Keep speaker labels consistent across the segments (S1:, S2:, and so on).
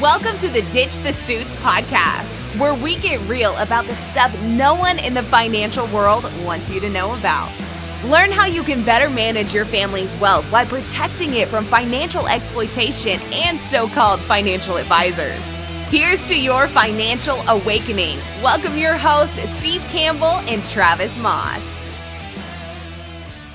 S1: Welcome to the Ditch the Suits podcast, where we get real about the stuff no one in the financial world wants you to know about. Learn how you can better manage your family's wealth while protecting it from financial exploitation and so called financial advisors. Here's to your financial awakening. Welcome your hosts, Steve Campbell and Travis Moss.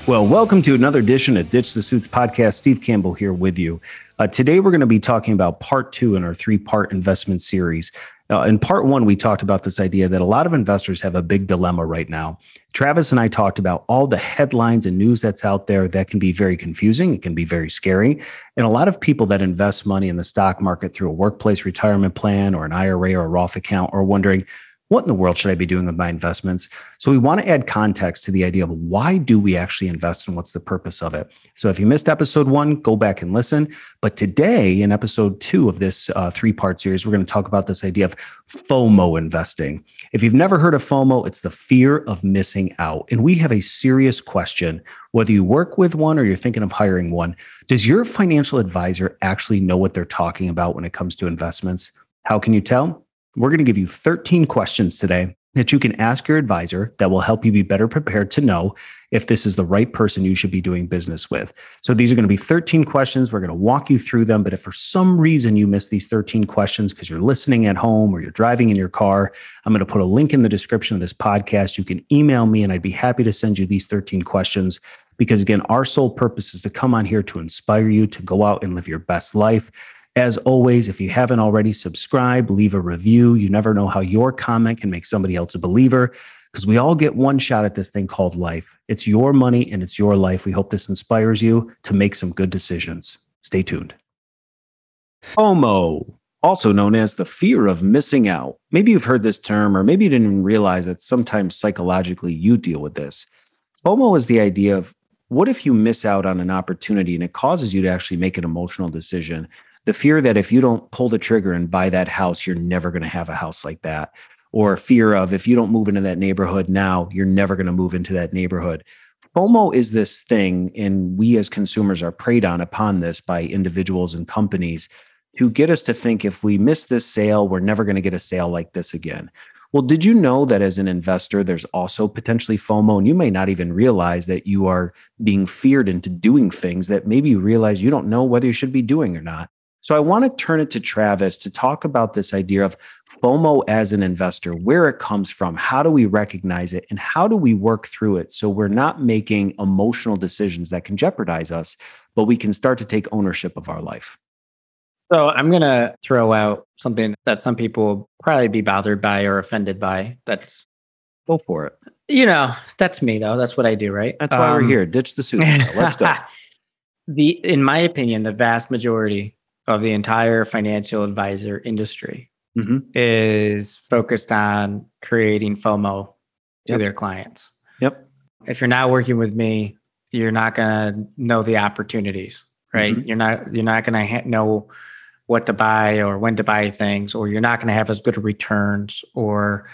S2: Well, welcome to another edition of Ditch the Suits podcast. Steve Campbell here with you. Uh, today, we're going to be talking about part two in our three part investment series. Uh, in part one, we talked about this idea that a lot of investors have a big dilemma right now. Travis and I talked about all the headlines and news that's out there that can be very confusing. It can be very scary. And a lot of people that invest money in the stock market through a workplace retirement plan or an IRA or a Roth account are wondering, what in the world should I be doing with my investments? So we want to add context to the idea of why do we actually invest and what's the purpose of it. So if you missed episode one, go back and listen. But today, in episode two of this uh, three-part series, we're going to talk about this idea of FOMO investing. If you've never heard of FOMO, it's the fear of missing out. And we have a serious question. Whether you work with one or you're thinking of hiring one, does your financial advisor actually know what they're talking about when it comes to investments? How can you tell? We're going to give you 13 questions today that you can ask your advisor that will help you be better prepared to know if this is the right person you should be doing business with. So these are going to be 13 questions. We're going to walk you through them. But if for some reason you miss these 13 questions because you're listening at home or you're driving in your car, I'm going to put a link in the description of this podcast. You can email me and I'd be happy to send you these 13 questions. Because again, our sole purpose is to come on here to inspire you to go out and live your best life. As always, if you haven't already, subscribe, leave a review. You never know how your comment can make somebody else a believer because we all get one shot at this thing called life. It's your money and it's your life. We hope this inspires you to make some good decisions. Stay tuned. FOMO, also known as the fear of missing out. Maybe you've heard this term, or maybe you didn't even realize that sometimes psychologically you deal with this. FOMO is the idea of what if you miss out on an opportunity and it causes you to actually make an emotional decision the fear that if you don't pull the trigger and buy that house, you're never going to have a house like that. Or fear of if you don't move into that neighborhood now, you're never going to move into that neighborhood. FOMO is this thing, and we as consumers are preyed on upon this by individuals and companies to get us to think if we miss this sale, we're never going to get a sale like this again. Well, did you know that as an investor, there's also potentially FOMO, and you may not even realize that you are being feared into doing things that maybe you realize you don't know whether you should be doing or not. So I want to turn it to Travis to talk about this idea of FOMO as an investor, where it comes from, how do we recognize it, and how do we work through it so we're not making emotional decisions that can jeopardize us, but we can start to take ownership of our life.
S3: So I'm going to throw out something that some people will probably be bothered by or offended by. That's
S2: go for it.
S3: You know, that's me though. That's what I do, right?
S2: That's why um, we're here. Ditch the suit. Let's go.
S3: the in my opinion, the vast majority of the entire financial advisor industry mm-hmm. is focused on creating FOMO to
S2: yep.
S3: their clients.
S2: Yep.
S3: If you're not working with me, you're not going to know the opportunities, right? Mm-hmm. You're not you're not going to ha- know what to buy or when to buy things or you're not going to have as good returns or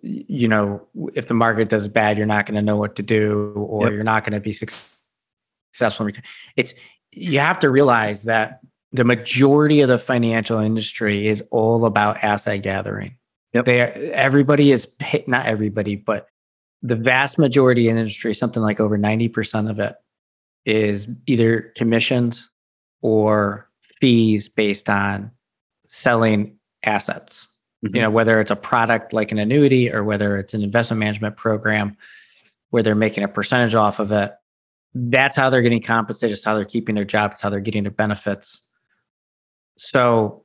S3: you know if the market does bad you're not going to know what to do or yep. you're not going to be successful it's you have to realize that the majority of the financial industry is all about asset gathering. Yep. They everybody is not everybody, but the vast majority of industry, something like over 90% of it, is either commissions or fees based on selling assets. Mm-hmm. You know, whether it's a product like an annuity or whether it's an investment management program where they're making a percentage off of it. That's how they're getting compensated. It's how they're keeping their job. It's how they're getting their benefits. So,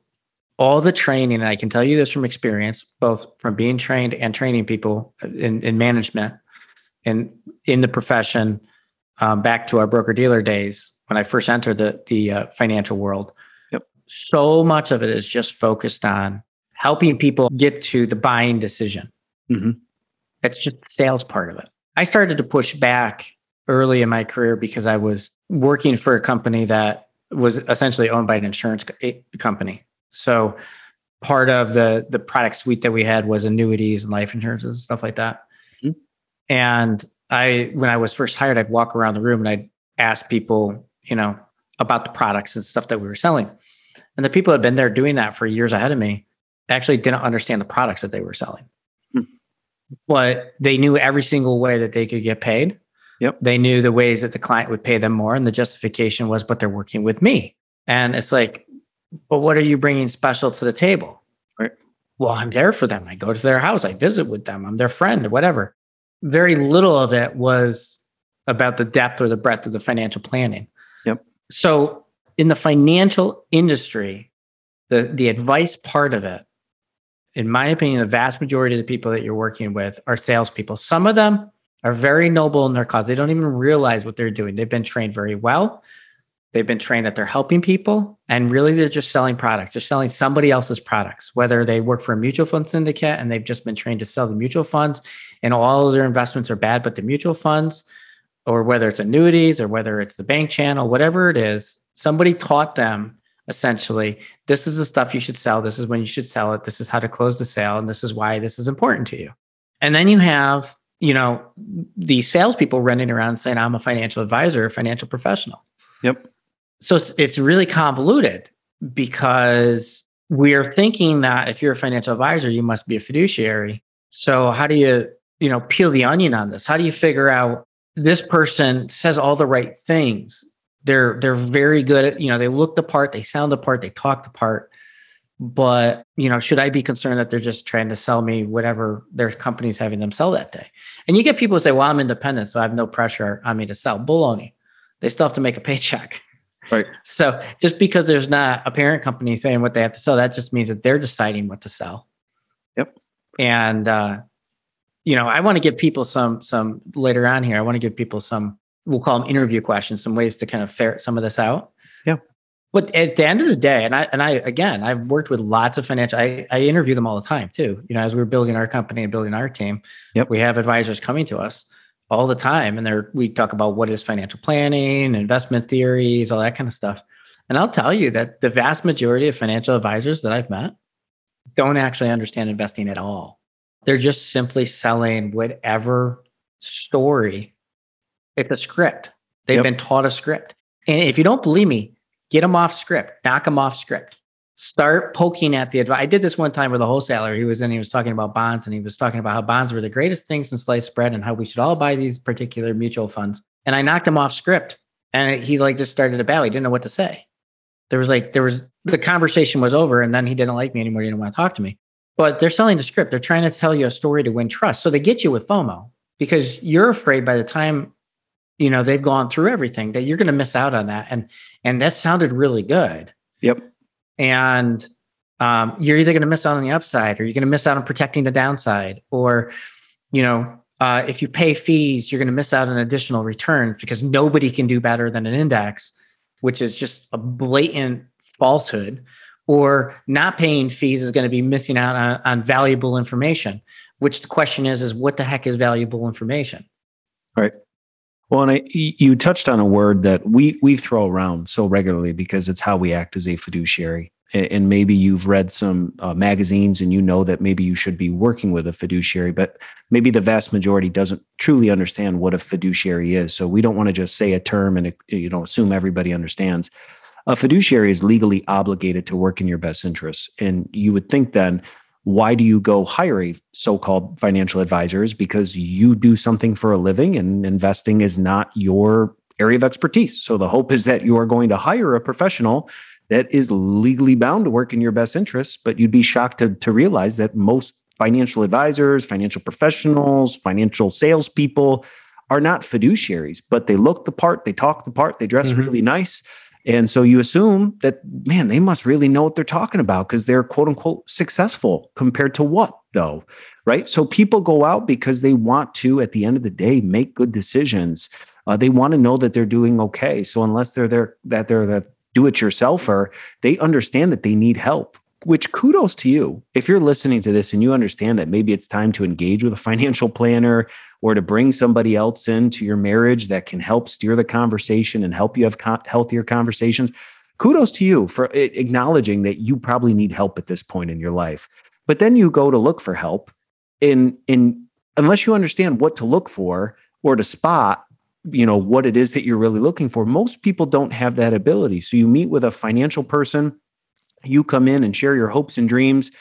S3: all the training, and I can tell you this from experience, both from being trained and training people in, in management and in the profession, um, back to our broker dealer days when I first entered the the uh, financial world. Yep. So much of it is just focused on helping people get to the buying decision. Mm-hmm. It's just the sales part of it. I started to push back early in my career because I was working for a company that was essentially owned by an insurance company. So part of the the product suite that we had was annuities and life insurances and stuff like that. Mm-hmm. And I when I was first hired, I'd walk around the room and I'd ask people, you know, about the products and stuff that we were selling. And the people that have been there doing that for years ahead of me actually didn't understand the products that they were selling. Hmm. But they knew every single way that they could get paid.
S2: Yep.
S3: They knew the ways that the client would pay them more. And the justification was, but they're working with me. And it's like, but what are you bringing special to the table?
S2: Right.
S3: Well, I'm there for them. I go to their house, I visit with them, I'm their friend, or whatever. Very little of it was about the depth or the breadth of the financial planning.
S2: Yep.
S3: So in the financial industry, the the advice part of it, in my opinion, the vast majority of the people that you're working with are salespeople. Some of them are very noble in their cause. They don't even realize what they're doing. They've been trained very well. They've been trained that they're helping people, and really they're just selling products. They're selling somebody else's products, whether they work for a mutual fund syndicate and they've just been trained to sell the mutual funds, and all of their investments are bad, but the mutual funds, or whether it's annuities or whether it's the bank channel, whatever it is, somebody taught them essentially this is the stuff you should sell this is when you should sell it this is how to close the sale and this is why this is important to you and then you have you know the salespeople running around saying i'm a financial advisor a financial professional.
S2: Yep.
S3: So it's, it's really convoluted because we're thinking that if you're a financial advisor you must be a fiduciary. So how do you you know peel the onion on this? How do you figure out this person says all the right things? They're they're very good at you know they look the part they sound the part they talk the part but you know should i be concerned that they're just trying to sell me whatever their company's having them sell that day? And you get people who say well i'm independent so i have no pressure on me to sell. Baloney. They still have to make a paycheck.
S2: Right.
S3: So just because there's not a parent company saying what they have to sell that just means that they're deciding what to sell.
S2: Yep.
S3: And uh you know i want to give people some some later on here i want to give people some we'll call them interview questions, some ways to kind of ferret some of this out.
S2: Yeah.
S3: But at the end of the day, and I and I again, I've worked with lots of financial. I, I interview them all the time too. You know, as we are building our company and building our team,
S2: yep.
S3: we have advisors coming to us all the time, and they're we talk about what is financial planning, investment theories, all that kind of stuff. And I'll tell you that the vast majority of financial advisors that I've met don't actually understand investing at all. They're just simply selling whatever story it's a script. They've yep. been taught a script. And if you don't believe me, get them off script, knock them off script. Start poking at the advice. I did this one time with a wholesaler. He was in, he was talking about bonds and he was talking about how bonds were the greatest things in sliced bread and how we should all buy these particular mutual funds. And I knocked him off script and he like just started a battle. He didn't know what to say. There was like, there was the conversation was over and then he didn't like me anymore. He didn't want to talk to me. But they're selling the script. They're trying to tell you a story to win trust. So they get you with FOMO because you're afraid by the time you know they've gone through everything that you're going to miss out on that. And and that sounded really good.
S2: Yep.
S3: And um, you're either going to miss out on the upside or you're going to miss out on protecting the downside or you know uh, if you pay fees you're going to miss out on additional returns because nobody can do better than an index which is just a blatant falsehood. Or not paying fees is going to be missing out on, on valuable information which the question is is what the heck is valuable information?
S2: Right well, and I, you touched on a word that we we throw around so regularly because it's how we act as a fiduciary. And maybe you've read some uh, magazines and you know that maybe you should be working with a fiduciary, but maybe the vast majority doesn't truly understand what a fiduciary is. So we don't want to just say a term and you know assume everybody understands. A fiduciary is legally obligated to work in your best interests, and you would think then why do you go hire a so-called financial advisor is because you do something for a living and investing is not your area of expertise so the hope is that you are going to hire a professional that is legally bound to work in your best interests but you'd be shocked to, to realize that most financial advisors financial professionals financial salespeople are not fiduciaries but they look the part they talk the part they dress mm-hmm. really nice and so you assume that, man, they must really know what they're talking about because they're quote unquote successful compared to what, though? Right. So people go out because they want to, at the end of the day, make good decisions. Uh, they want to know that they're doing okay. So unless they're there, that they're the do it yourselfer, they understand that they need help which kudos to you. If you're listening to this and you understand that maybe it's time to engage with a financial planner or to bring somebody else into your marriage that can help steer the conversation and help you have co- healthier conversations kudos to you for acknowledging that you probably need help at this point in your life. But then you go to look for help in in unless you understand what to look for or to spot you know what it is that you're really looking for. Most people don't have that ability. So you meet with a financial person You come in and share your hopes and dreams.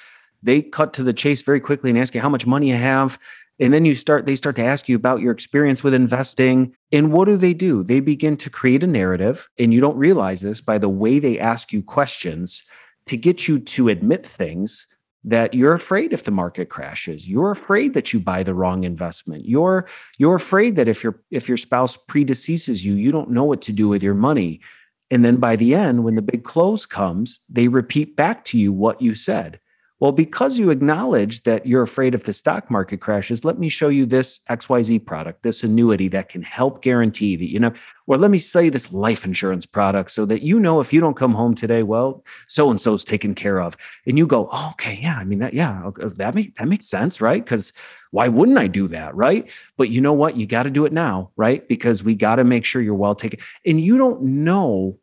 S2: They cut to the chase very quickly and ask you how much money you have. And then you start, they start to ask you about your experience with investing. And what do they do? They begin to create a narrative. And you don't realize this by the way they ask you questions to get you to admit things that you're afraid if the market crashes you're afraid that you buy the wrong investment you're you're afraid that if your if your spouse predeceases you you don't know what to do with your money and then by the end when the big close comes they repeat back to you what you said well, because you acknowledge that you're afraid if the stock market crashes, let me show you this XYZ product, this annuity that can help guarantee that, you know, or let me sell you this life insurance product so that you know if you don't come home today, well, so and so's taken care of. And you go, oh, okay, yeah, I mean, that, yeah, that, make, that makes sense, right? Because why wouldn't I do that, right? But you know what? You got to do it now, right? Because we got to make sure you're well taken. And you don't know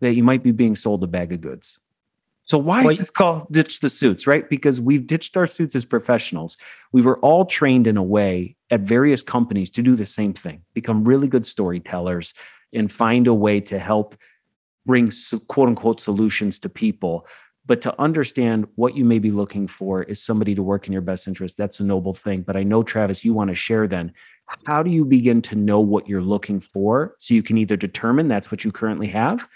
S2: that you might be being sold a bag of goods so why well, is this called ditch the suits, right? Because we've ditched our suits as professionals. We were all trained in a way at various companies to do the same thing, become really good storytellers and find a way to help bring quote unquote solutions to people. But to understand what you may be looking for is somebody to work in your best interest. That's a noble thing. But I know, Travis, you want to share then. How do you begin to know what you're looking for so you can either determine that's what you currently have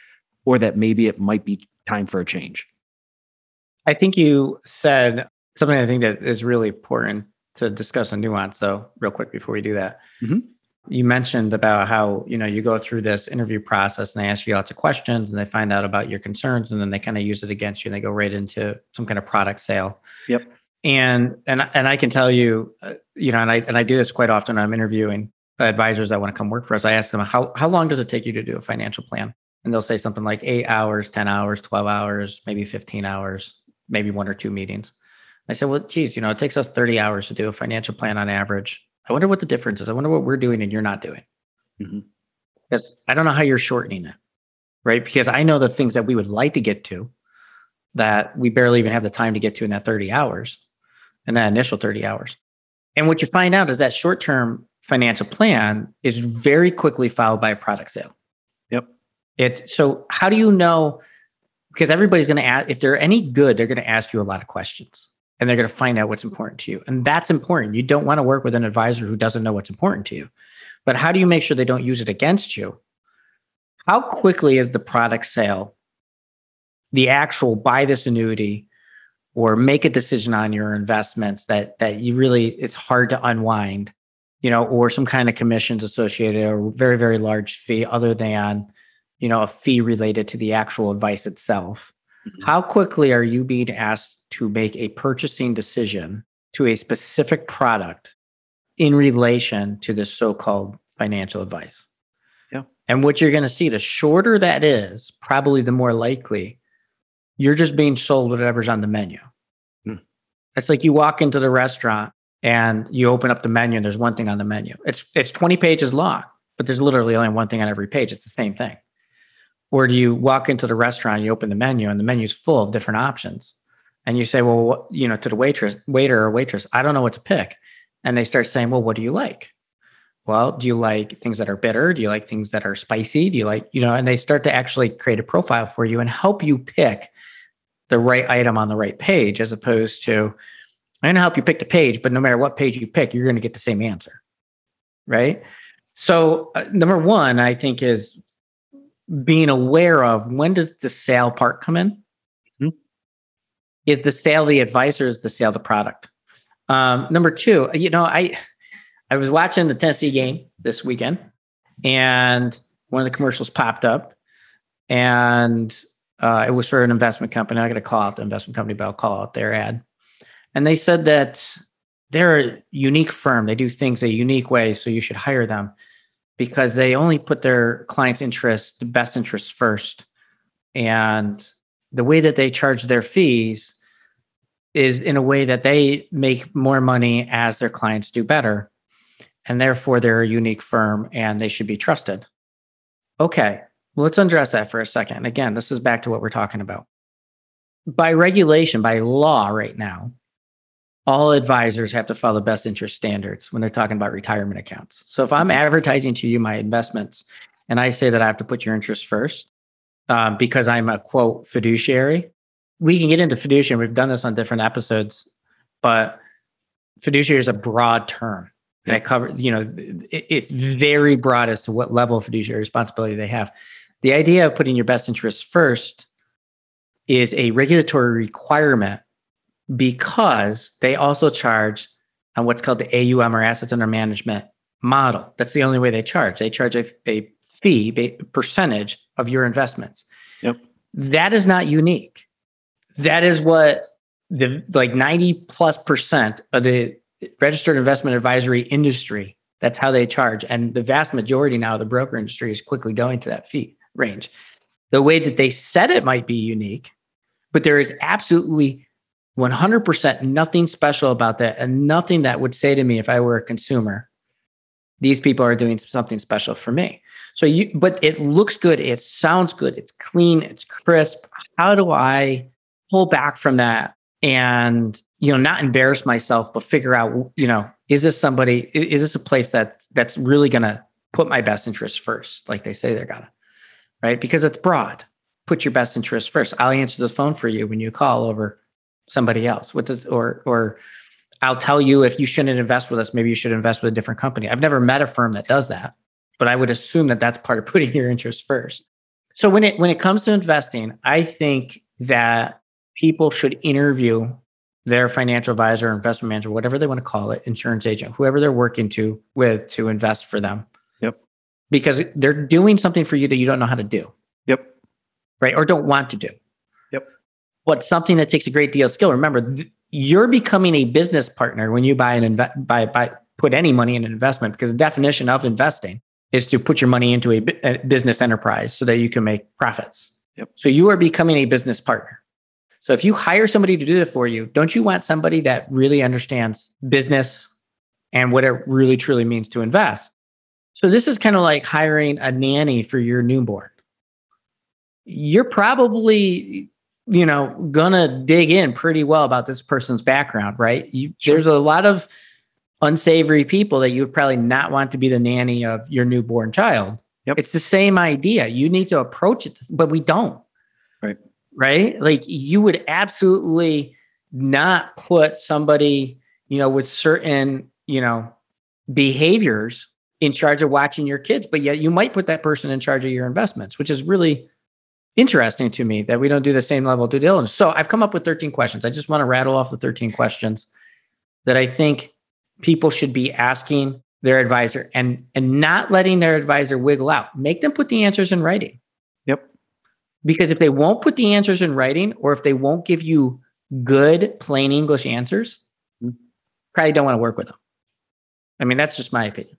S2: or that maybe it might be time for a change?
S3: I think you said something I think that is really important to discuss a nuance though, real quick before we do that. Mm-hmm. You mentioned about how, you know, you go through this interview process and they ask you lots of questions and they find out about your concerns and then they kind of use it against you and they go right into some kind of product sale.
S2: Yep.
S3: And and and I can tell you, uh, you know, and I and I do this quite often. I'm interviewing advisors that want to come work for us. I ask them how how long does it take you to do a financial plan? And they'll say something like eight hours, 10 hours, 12 hours, maybe 15 hours maybe one or two meetings. I said, well, geez, you know, it takes us 30 hours to do a financial plan on average. I wonder what the difference is. I wonder what we're doing and you're not doing. Mm-hmm. Because I don't know how you're shortening it, right? Because I know the things that we would like to get to that we barely even have the time to get to in that 30 hours, in that initial 30 hours. And what you find out is that short term financial plan is very quickly followed by a product sale.
S2: Yep.
S3: It's so how do you know because everybody's going to ask if they're any good they're going to ask you a lot of questions and they're going to find out what's important to you. And that's important. You don't want to work with an advisor who doesn't know what's important to you. But how do you make sure they don't use it against you? How quickly is the product sale the actual buy this annuity or make a decision on your investments that that you really it's hard to unwind you know or some kind of commissions associated or very very large fee other than you know a fee related to the actual advice itself. How quickly are you being asked to make a purchasing decision to a specific product in relation to this so-called financial advice?
S2: Yeah.
S3: And what you're going to see the shorter that is probably the more likely you're just being sold whatever's on the menu. Mm. it's like you walk into the restaurant and you open up the menu and there's one thing on the menu. It's it's 20 pages long but there's literally only one thing on every page. It's the same thing or do you walk into the restaurant, you open the menu, and the menu's full of different options, and you say, "Well, you know, to the waitress, waiter or waitress, I don't know what to pick," and they start saying, "Well, what do you like?" Well, do you like things that are bitter? Do you like things that are spicy? Do you like, you know, and they start to actually create a profile for you and help you pick the right item on the right page, as opposed to, I'm going to help you pick the page, but no matter what page you pick, you're going to get the same answer. Right. So, uh, number one, I think is being aware of when does the sale part come in? Mm-hmm. Is the sale the advisor is the sale the product? Um, number two, you know, I I was watching the Tennessee game this weekend, and one of the commercials popped up, and uh, it was for an investment company. I got to call out the investment company, but I'll call out their ad. And they said that they're a unique firm. They do things a unique way, so you should hire them because they only put their clients' interests, the best interests first. And the way that they charge their fees is in a way that they make more money as their clients do better. And therefore, they're a unique firm and they should be trusted. Okay, well, let's undress that for a second. Again, this is back to what we're talking about. By regulation, by law, right now, all advisors have to follow best interest standards when they're talking about retirement accounts. So if I'm advertising to you my investments and I say that I have to put your interest first um, because I'm a quote fiduciary, we can get into fiduciary. We've done this on different episodes, but fiduciary is a broad term. And it covers, you know, it, it's very broad as to what level of fiduciary responsibility they have. The idea of putting your best interests first is a regulatory requirement because they also charge on what's called the AUM or assets under management model. That's the only way they charge. They charge a, a fee a percentage of your investments.
S2: Yep.
S3: That is not unique. That is what the like 90 plus percent of the registered investment advisory industry, that's how they charge. And the vast majority now of the broker industry is quickly going to that fee range. The way that they said it might be unique, but there is absolutely 100% nothing special about that and nothing that would say to me if I were a consumer, these people are doing something special for me. So you but it looks good, it sounds good, it's clean, it's crisp. How do I pull back from that and you know not embarrass myself but figure out you know is this somebody is this a place that's that's really going to put my best interest first like they say they're gonna right because it's broad put your best interest first i'll answer the phone for you when you call over somebody else what does or or i'll tell you if you shouldn't invest with us maybe you should invest with a different company i've never met a firm that does that but i would assume that that's part of putting your interest first so when it when it comes to investing i think that people should interview their financial advisor, investment manager, whatever they want to call it, insurance agent, whoever they're working to with to invest for them.
S2: Yep.
S3: Because they're doing something for you that you don't know how to do.
S2: Yep.
S3: Right. Or don't want to do. But something that takes a great deal of skill. Remember, th- you're becoming a business partner when you buy an inve- buy, buy put any money in an investment because the definition of investing is to put your money into a, a business enterprise so that you can make profits.
S2: Yep.
S3: So you are becoming a business partner. So if you hire somebody to do it for you, don't you want somebody that really understands business and what it really truly means to invest? So this is kind of like hiring a nanny for your newborn. You're probably, you know, gonna dig in pretty well about this person's background, right? You, sure. There's a lot of unsavory people that you would probably not want to be the nanny of your newborn child. Yep. It's the same idea. You need to approach it, but we don't right? Right. Like you would absolutely not put somebody, you know, with certain, you know, behaviors in charge of watching your kids, but yet you might put that person in charge of your investments, which is really interesting to me that we don't do the same level of due diligence. So I've come up with 13 questions. I just want to rattle off the 13 questions that I think people should be asking their advisor and and not letting their advisor wiggle out. Make them put the answers in writing. Yep. Because if they won't put the answers in writing or if they won't give you good plain English answers, probably don't want to work with them. I mean, that's just my opinion.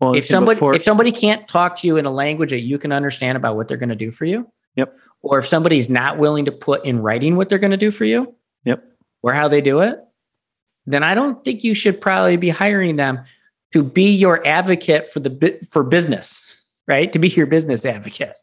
S3: Well, if somebody before- if somebody can't talk to you in a language that you can understand about what they're going to do for you,
S2: yep.
S3: Or if somebody's not willing to put in writing what they're going to do for you,
S2: yep.
S3: Or how they do it, then I don't think you should probably be hiring them to be your advocate for the for business, right? To be your business advocate.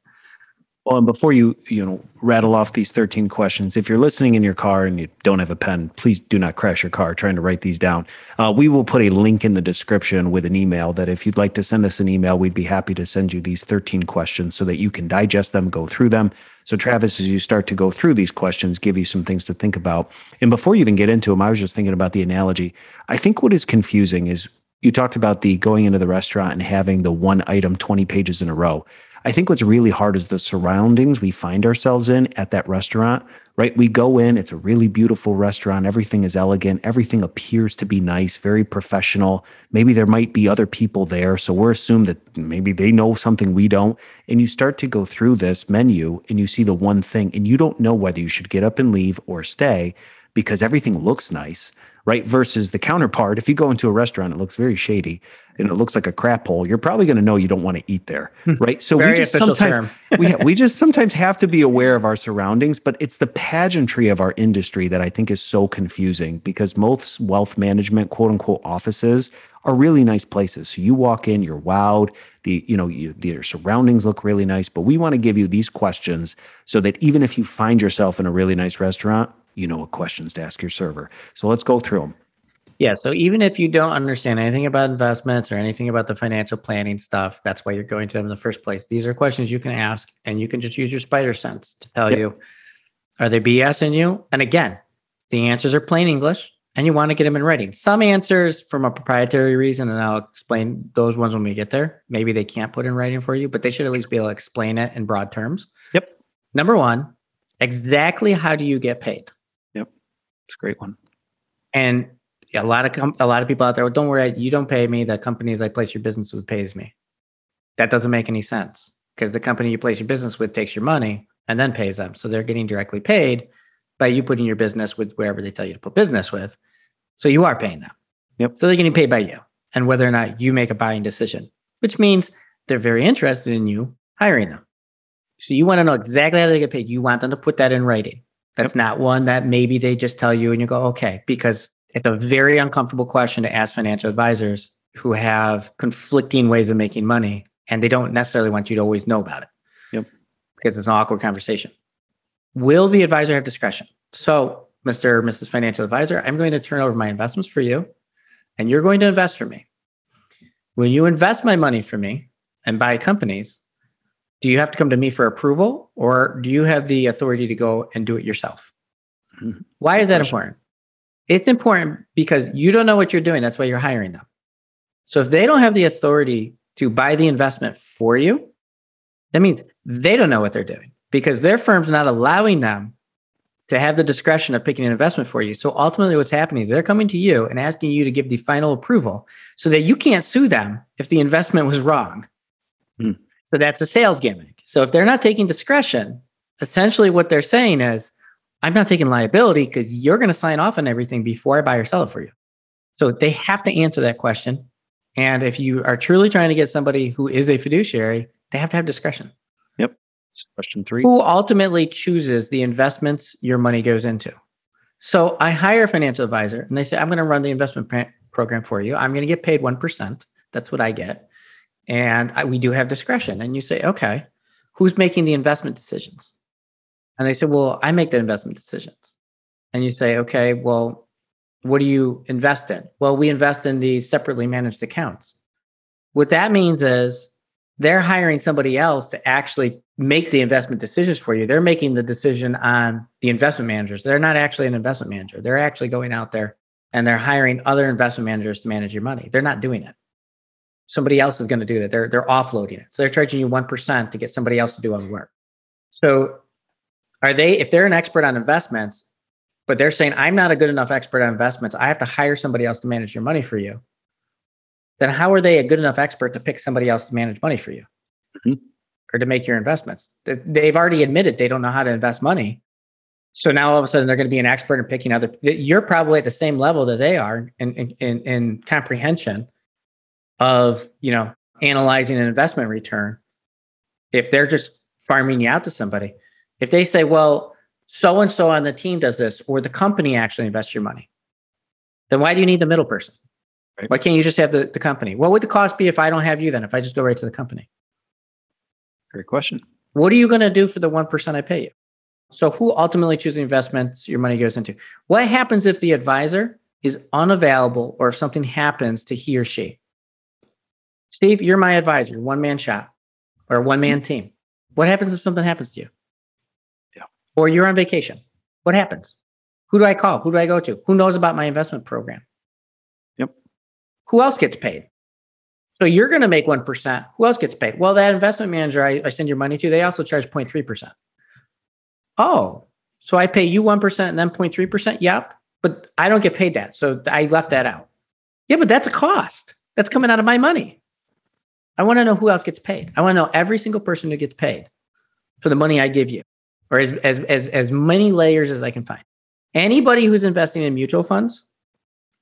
S2: Well, and before you you know rattle off these 13 questions, if you're listening in your car and you don't have a pen, please do not crash your car trying to write these down. Uh, we will put a link in the description with an email that if you'd like to send us an email, we'd be happy to send you these 13 questions so that you can digest them, go through them. So, Travis, as you start to go through these questions, give you some things to think about. And before you even get into them, I was just thinking about the analogy. I think what is confusing is you talked about the going into the restaurant and having the one item 20 pages in a row. I think what's really hard is the surroundings we find ourselves in at that restaurant, right? We go in, it's a really beautiful restaurant. Everything is elegant. Everything appears to be nice, very professional. Maybe there might be other people there. So we're assumed that maybe they know something we don't. And you start to go through this menu and you see the one thing, and you don't know whether you should get up and leave or stay because everything looks nice right? Versus the counterpart, if you go into a restaurant, it looks very shady and it looks like a crap hole. You're probably going to know you don't want to eat there, hmm. right?
S3: So we just sometimes
S2: we we just sometimes have to be aware of our surroundings, but it's the pageantry of our industry that I think is so confusing because most wealth management quote unquote offices are really nice places. So you walk in, you're wowed. The you know you, your surroundings look really nice, but we want to give you these questions so that even if you find yourself in a really nice restaurant, you know what questions to ask your server. So let's go through them.
S3: Yeah. So even if you don't understand anything about investments or anything about the financial planning stuff, that's why you're going to them in the first place. These are questions you can ask, and you can just use your spider sense to tell yep. you Are they BSing you? And again, the answers are plain English and you want to get them in writing. Some answers from a proprietary reason, and I'll explain those ones when we get there. Maybe they can't put in writing for you, but they should at least be able to explain it in broad terms.
S2: Yep.
S3: Number one, exactly how do you get paid?
S2: It's a great one.
S3: And a lot of com- a lot of people out there, well, don't worry, you don't pay me. The companies I place your business with pays me. That doesn't make any sense because the company you place your business with takes your money and then pays them. So they're getting directly paid by you putting your business with wherever they tell you to put business with. So you are paying them.
S2: Yep.
S3: So they're getting paid by you and whether or not you make a buying decision, which means they're very interested in you hiring them. So you want to know exactly how they get paid. You want them to put that in writing. That's yep. not one that maybe they just tell you and you go, okay, because it's a very uncomfortable question to ask financial advisors who have conflicting ways of making money and they don't necessarily want you to always know about it.
S2: Yep.
S3: Because it's an awkward conversation. Will the advisor have discretion? So, Mr. or Mrs. Financial Advisor, I'm going to turn over my investments for you and you're going to invest for me. When you invest my money for me and buy companies, do you have to come to me for approval or do you have the authority to go and do it yourself? Mm-hmm. Why is that important? It's important because you don't know what you're doing. That's why you're hiring them. So if they don't have the authority to buy the investment for you, that means they don't know what they're doing because their firm's not allowing them to have the discretion of picking an investment for you. So ultimately, what's happening is they're coming to you and asking you to give the final approval so that you can't sue them if the investment was wrong. Hmm. So that's a sales gimmick. So if they're not taking discretion, essentially what they're saying is, I'm not taking liability because you're going to sign off on everything before I buy or sell it for you. So they have to answer that question. And if you are truly trying to get somebody who is a fiduciary, they have to have discretion.
S2: Yep. Question three
S3: Who ultimately chooses the investments your money goes into? So I hire a financial advisor and they say, I'm going to run the investment program for you. I'm going to get paid 1%. That's what I get. And I, we do have discretion. And you say, okay, who's making the investment decisions? And they say, well, I make the investment decisions. And you say, okay, well, what do you invest in? Well, we invest in these separately managed accounts. What that means is they're hiring somebody else to actually make the investment decisions for you. They're making the decision on the investment managers. They're not actually an investment manager. They're actually going out there and they're hiring other investment managers to manage your money. They're not doing it. Somebody else is going to do that. They're they're offloading it. So they're charging you 1% to get somebody else to do all the work. So are they if they're an expert on investments, but they're saying I'm not a good enough expert on investments, I have to hire somebody else to manage your money for you. Then how are they a good enough expert to pick somebody else to manage money for you? Mm-hmm. Or to make your investments. They've already admitted they don't know how to invest money. So now all of a sudden they're going to be an expert in picking other. You're probably at the same level that they are in, in, in comprehension of you know analyzing an investment return. If they're just farming you out to somebody, if they say, well, so and so on the team does this, or the company actually invests your money, then why do you need the middle person? Right. Why can't you just have the, the company? What would the cost be if I don't have you then, if I just go right to the company?
S2: Great question.
S3: What are you going to do for the 1% I pay you? So, who ultimately chooses the investments your money goes into? What happens if the advisor is unavailable or if something happens to he or she? Steve, you're my advisor, one man shop or one man team. What happens if something happens to you? Yeah. Or you're on vacation. What happens? Who do I call? Who do I go to? Who knows about my investment program?
S2: Yep.
S3: Who else gets paid? So you're going to make 1%. Who else gets paid? Well, that investment manager I, I send your money to, they also charge 0.3%. Oh, so I pay you 1% and then 0.3%? Yep. But I don't get paid that. So I left that out. Yeah, but that's a cost. That's coming out of my money. I want to know who else gets paid. I want to know every single person who gets paid for the money I give you or as, as, as, as many layers as I can find. Anybody who's investing in mutual funds,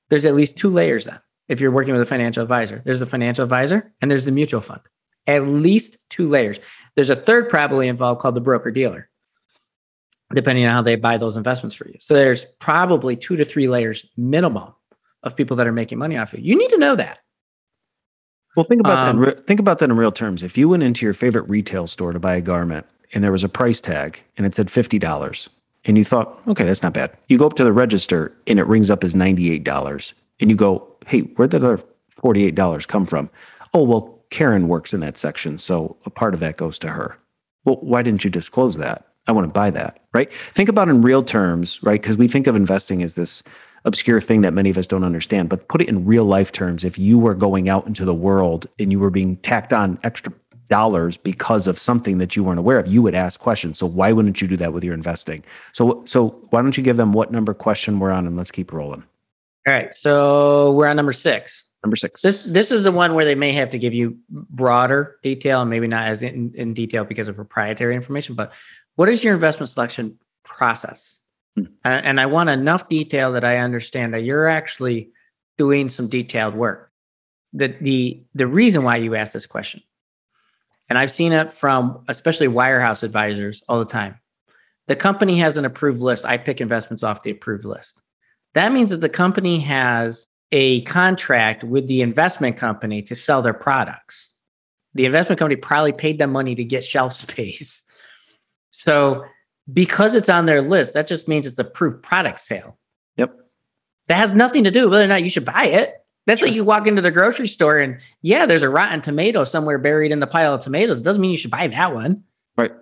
S3: there's at least two layers then. If you're working with a financial advisor, there's the financial advisor and there's the mutual fund. At least two layers. There's a third probably involved called the broker dealer, depending on how they buy those investments for you. So there's probably two to three layers minimum of people that are making money off of you. You need to know that.
S2: Well, think about um, that. think about that in real terms. If you went into your favorite retail store to buy a garment and there was a price tag and it said $50 and you thought, okay, that's not bad. You go up to the register and it rings up as $98 and you go, hey, where did the $48 come from? Oh, well, Karen works in that section. So a part of that goes to her. Well, why didn't you disclose that? I want to buy that, right? Think about in real terms, right? Because we think of investing as this obscure thing that many of us don't understand, but put it in real life terms. If you were going out into the world and you were being tacked on extra dollars because of something that you weren't aware of, you would ask questions. So why wouldn't you do that with your investing? So so why don't you give them what number question we're on and let's keep rolling.
S3: All right. So we're on number six.
S2: Number six.
S3: This this is the one where they may have to give you broader detail and maybe not as in, in detail because of proprietary information. But what is your investment selection process? Hmm. And, I want enough detail that I understand that you're actually doing some detailed work. The the the reason why you asked this question and I've seen it from especially wirehouse advisors all the time. The company has an approved list. I pick investments off the approved list. That means that the company has a contract with the investment company to sell their products. The investment company probably paid them money to get shelf space. So, because it's on their list, that just means it's approved product sale.
S2: Yep.
S3: That has nothing to do with whether or not you should buy it. That's sure. like you walk into the grocery store and yeah, there's a rotten tomato somewhere buried in the pile of tomatoes. It doesn't mean you should buy that one.
S2: Right.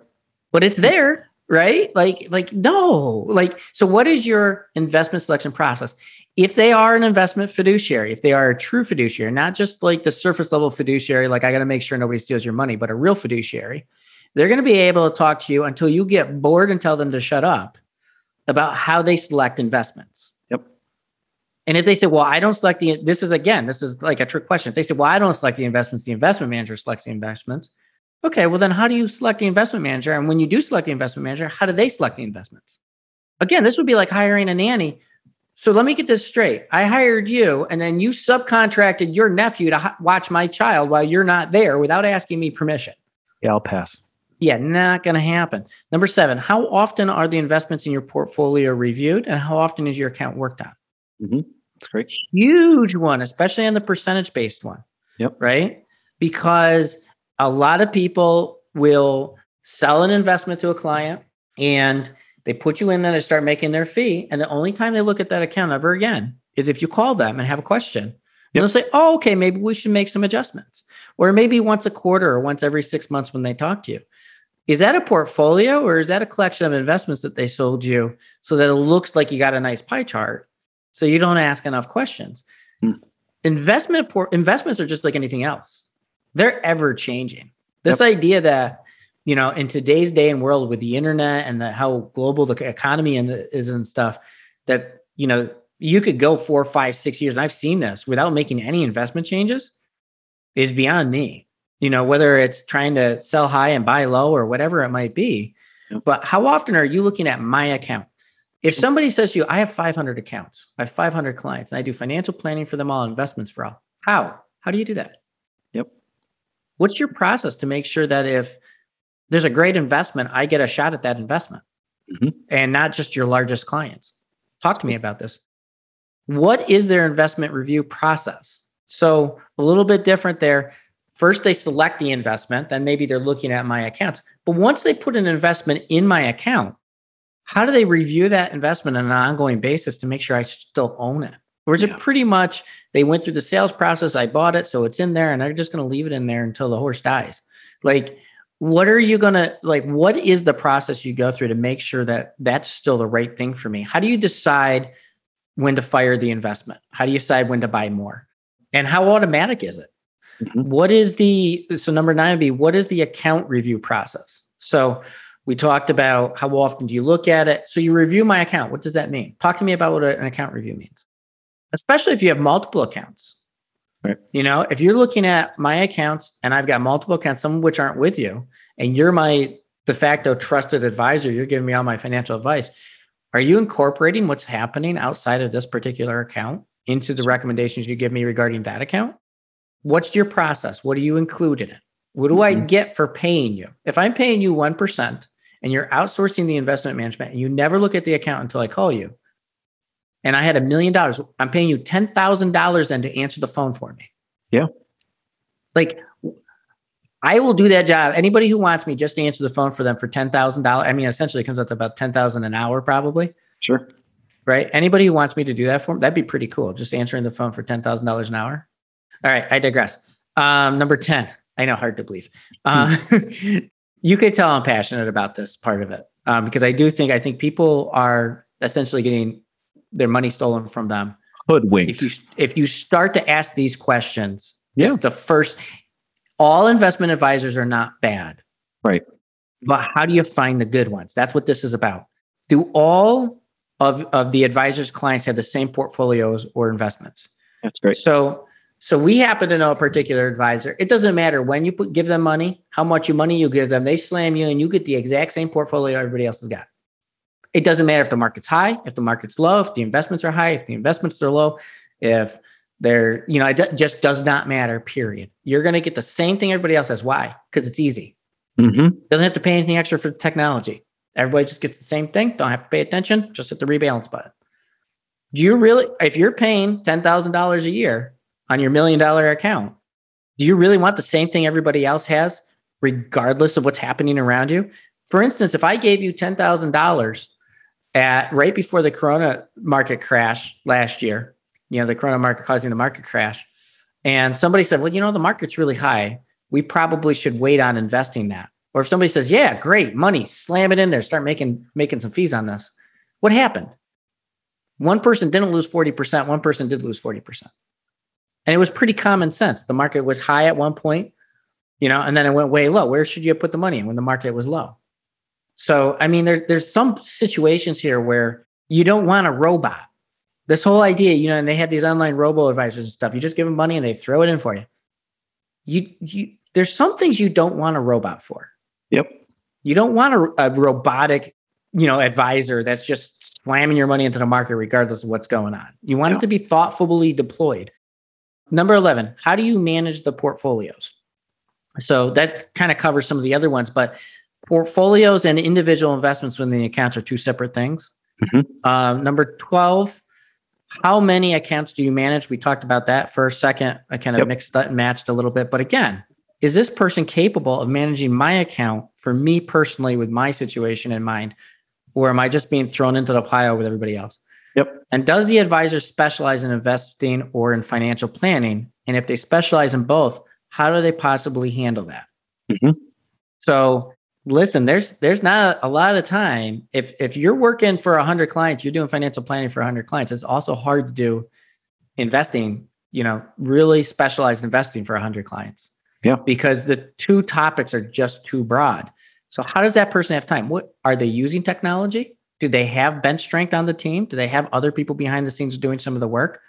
S3: But it's there, right? Like, like, no. Like, so what is your investment selection process? If they are an investment fiduciary, if they are a true fiduciary, not just like the surface level fiduciary, like I got to make sure nobody steals your money, but a real fiduciary, they're going to be able to talk to you until you get bored and tell them to shut up about how they select investments. Yep. And if they say, well, I don't select the, this is again, this is like a trick question. If they say, well, I don't select the investments, the investment manager selects the investments. Okay, well, then how do you select the investment manager? And when you do select the investment manager, how do they select the investments? Again, this would be like hiring a nanny. So let me get this straight. I hired you, and then you subcontracted your nephew to watch my child while you're not there without asking me permission.
S2: Yeah, I'll pass.
S3: Yeah, not going to happen. Number seven, how often are the investments in your portfolio reviewed and how often is your account worked on?
S2: Mm-hmm. That's great.
S3: Huge one, especially on the percentage based one.
S2: Yep.
S3: Right. Because a lot of people will sell an investment to a client and they put you in there to start making their fee. And the only time they look at that account ever again is if you call them and have a question. Yep. And they'll say, oh, okay, maybe we should make some adjustments. Or maybe once a quarter or once every six months when they talk to you. Is that a portfolio or is that a collection of investments that they sold you so that it looks like you got a nice pie chart? So you don't ask enough questions. Mm. Investment por- investments are just like anything else. They're ever changing. This yep. idea that you know in today's day and world with the internet and the, how global the economy and the, is and stuff that you know you could go four, five, six years, and I've seen this without making any investment changes is beyond me. You know, whether it's trying to sell high and buy low or whatever it might be. But how often are you looking at my account? If somebody says to you, I have 500 accounts, I have 500 clients, and I do financial planning for them all, investments for all, how? How do you do that?
S2: Yep.
S3: What's your process to make sure that if there's a great investment, I get a shot at that investment mm-hmm. and not just your largest clients? Talk to me about this. What is their investment review process? So, a little bit different there. First, they select the investment, then maybe they're looking at my accounts. But once they put an investment in my account, how do they review that investment on an ongoing basis to make sure I still own it? Or is yeah. it pretty much they went through the sales process, I bought it, so it's in there, and they're just going to leave it in there until the horse dies? Like, what are you going to like? What is the process you go through to make sure that that's still the right thing for me? How do you decide when to fire the investment? How do you decide when to buy more? And how automatic is it? Mm-hmm. What is the so number nine would be what is the account review process? So we talked about how often do you look at it. So you review my account. What does that mean? Talk to me about what an account review means, especially if you have multiple accounts.
S2: Right.
S3: You know, if you're looking at my accounts and I've got multiple accounts, some of which aren't with you, and you're my de facto trusted advisor, you're giving me all my financial advice. Are you incorporating what's happening outside of this particular account into the recommendations you give me regarding that account? What's your process? What do you include in it? What do mm-hmm. I get for paying you? If I'm paying you 1%, and you're outsourcing the investment management and you never look at the account until I call you, and I had a million dollars, I'm paying you $10,000 then to answer the phone for me.
S2: Yeah.
S3: Like, I will do that job. Anybody who wants me just to answer the phone for them for $10,000, I mean, essentially it comes out to about 10,000 an hour probably.
S2: Sure.
S3: Right. Anybody who wants me to do that for them, that'd be pretty cool. Just answering the phone for $10,000 an hour. All right. I digress. Um, number 10, I know, hard to believe. Uh, you could tell I'm passionate about this part of it. um, because I do think I think people are essentially getting their money stolen from them.
S2: Hoodwinked.
S3: If you if you start to ask these questions,
S2: Yeah.
S3: it's the first. All investment advisors are not bad,
S2: Right.
S3: But how do you find the good ones? That's what this is about. Do all of of the advisors' clients have the same portfolios or investments?
S2: That's great.
S3: So, so we happen to know a particular advisor. It doesn't matter when you put, give them money, how much you money you give them, they slam you and you get the exact same portfolio everybody else has got. It doesn't matter if the market's high, if the market's low, if the investments are high, if the investments are low, if they're, you know, it just does not matter, period. You're going to get the same thing everybody else has. Why? Because it's easy.
S2: hmm
S3: Doesn't have to pay anything extra for the technology. Everybody just gets the same thing. Don't have to pay attention. Just hit the rebalance button. Do you really, if you're paying $10,000 a year on your million dollar account, do you really want the same thing everybody else has, regardless of what's happening around you? For instance, if I gave you $10,000 at right before the Corona market crash last year, you know, the Corona market causing the market crash, and somebody said, well, you know, the market's really high. We probably should wait on investing that. Or if somebody says, yeah, great, money, slam it in there, start making making some fees on this. What happened? One person didn't lose 40%, one person did lose 40%. And it was pretty common sense. The market was high at one point, you know, and then it went way low. Where should you put the money in when the market was low? So, I mean, there, there's some situations here where you don't want a robot. This whole idea, you know, and they had these online robo advisors and stuff. You just give them money and they throw it in for you. You, you there's some things you don't want a robot for.
S2: Yep.
S3: You don't want a, a robotic, you know, advisor that's just slamming your money into the market regardless of what's going on. You want
S2: Yeah.
S3: it to be thoughtfully deployed. Number 11, how do you manage the portfolios? So that kind of covers some of the other ones, but portfolios and individual investments within the accounts are two separate things.
S2: Mhm.
S3: Um, number 12, how many accounts do you manage? We talked about that for a second. I kind of
S2: Yep.
S3: mixed that and matched a little bit. But again, is this person capable of managing my account for me personally with my situation in mind? Or am I just being thrown into the pile with everybody else?
S2: Yep.
S3: And does the advisor specialize in investing or in financial planning? And if they specialize in both, how do they possibly handle that?
S2: Mhm.
S3: So listen, there's there's not a lot of time. If if you're working for hundred clients, you're doing financial planning for hundred clients. It's also hard to do investing, you know, really specialized investing for hundred clients.
S2: Yeah.
S3: Because the two topics are just too broad. So how does that person have time? What are they using technology? Do they have bench strength on the team? Do they have other people behind the scenes doing some of the work?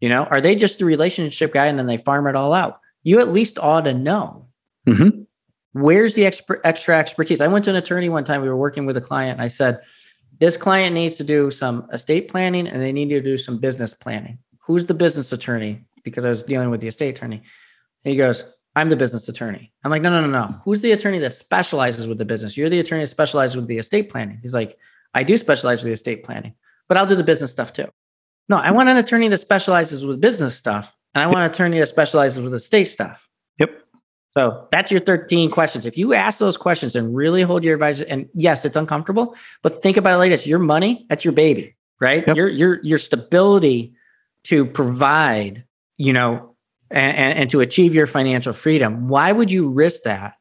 S3: You know, are they just the relationship guy and then they farm it all out? You at least ought to know
S2: Mhm.
S3: where's the extra, extra expertise? I went to an attorney one time. We were working with a client, and I said, "This client needs to do some estate planning, and they need to do some business planning. Who's the business attorney?" Because I was dealing with the estate attorney. And he goes, "I'm the business attorney." I'm like, "No, no, no, no. Who's the attorney that specializes with the business? You're the attorney that specializes with the estate planning." He's like, "I do specialize with estate planning, but I'll do the business stuff too." No, I want an attorney that specializes with business stuff, and I want an attorney that specializes with estate stuff.
S2: Yep.
S3: So that's your 13 questions. If you ask those questions and really hold your advisor, and yes, it's uncomfortable, but think about it like this: your money, that's your baby, right?
S2: Yep.
S3: Your your your stability to provide, you know, and, and, and to achieve your financial freedom. Why would you risk that?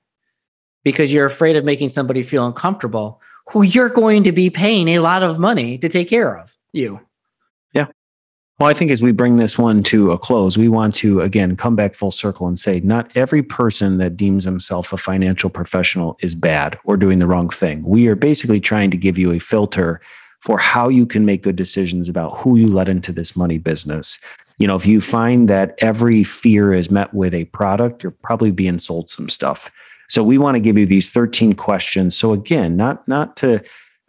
S3: Because you're afraid of making somebody feel uncomfortable who you're going to be paying a lot of money to take care of you. Yeah.
S2: Well, I think as we bring this one to a close, we want to again come back full circle and say not every person that deems himself a financial professional is bad or doing the wrong thing. We are basically trying to give you a filter for how you can make good decisions about who you let into this money business. You know, if you find that every fear is met with a product, you're probably being sold some stuff. So we want to give you these 13 questions. So again, not not to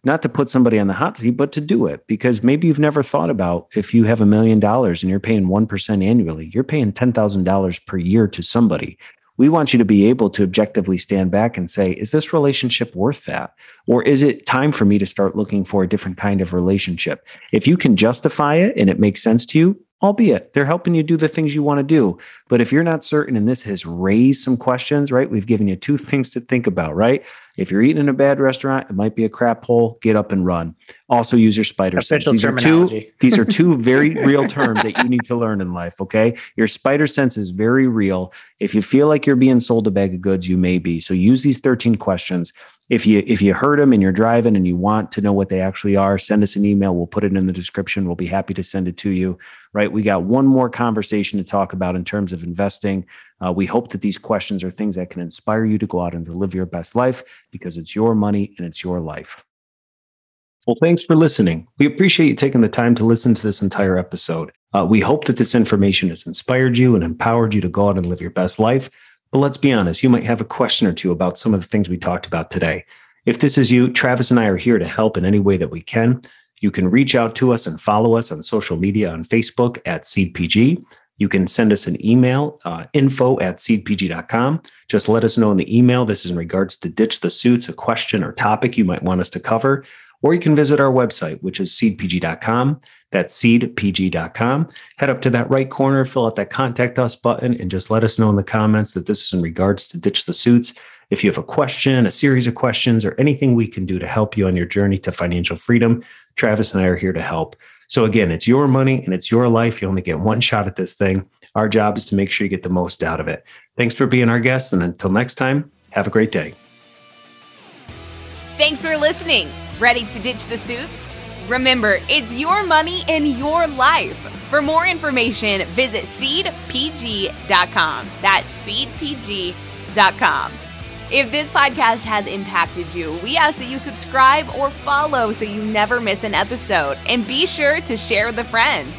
S2: not to put somebody on the hot seat, but to do it because maybe you've never thought about if you have a million dollars and you're paying 1% annually, you're paying $10,000 per year to somebody. We want you to be able to objectively stand back and say, is this relationship worth that? Or is it time for me to start looking for a different kind of relationship? If you can justify it and it makes sense to you, albeit they're helping you do the things you want to do. But if you're not certain and this has raised some questions, right? We've given you two things to think about, right? If you're eating in a bad restaurant, it might be a crap hole. Get up and run. Also use your spider sense. These are two. These are two very real terms that you need to learn in life. Okay, your spider sense is very real. If you feel like you're being sold a bag of goods, you may be. So use these 13 questions. If you if you heard them and you're driving and you want to know what they actually are send us an email. We'll put it in the description. We'll be happy to send it to you. Right? We got one more conversation to talk about in terms of investing. Uh, we hope that these questions are things that can inspire you to go out and to live your best life because it's your money and it's your life. Well thanks for listening. We appreciate you taking the time to listen to this entire episode. Uh, we hope that this information has inspired you and empowered you to go out and live your best life but let's be honest, you might have a question or two about some of the things we talked about today. If this is you, Travis and I are here to help in any way that we can. You can reach out to us and follow us on social media on Facebook at SeedPG. You can send us an email, uh, info at seedpg.com. Just let us know in the email. This is in regards to Ditch the Suits, a question or topic you might want us to cover. Or you can visit our website, which is seedpg.com. That's seedpg.com. Head up to that right corner, fill out that contact us button, and just let us know in the comments that this is in regards to Ditch the Suits. If you have a question, a series of questions, or anything we can do to help you on your journey to financial freedom, Travis and I are here to help. So, again, it's your money and it's your life. You only get one shot at this thing. Our job is to make sure you get the most out of it. Thanks for being our guest. And until next time, have a great day.
S1: Thanks for listening. Ready to ditch the suits? Remember, it's your money and your life. For more information, visit seedpg.com. That's seedpg.com. If this podcast has impacted you, we ask that you subscribe or follow so you never miss an episode. And be sure to share with a friend.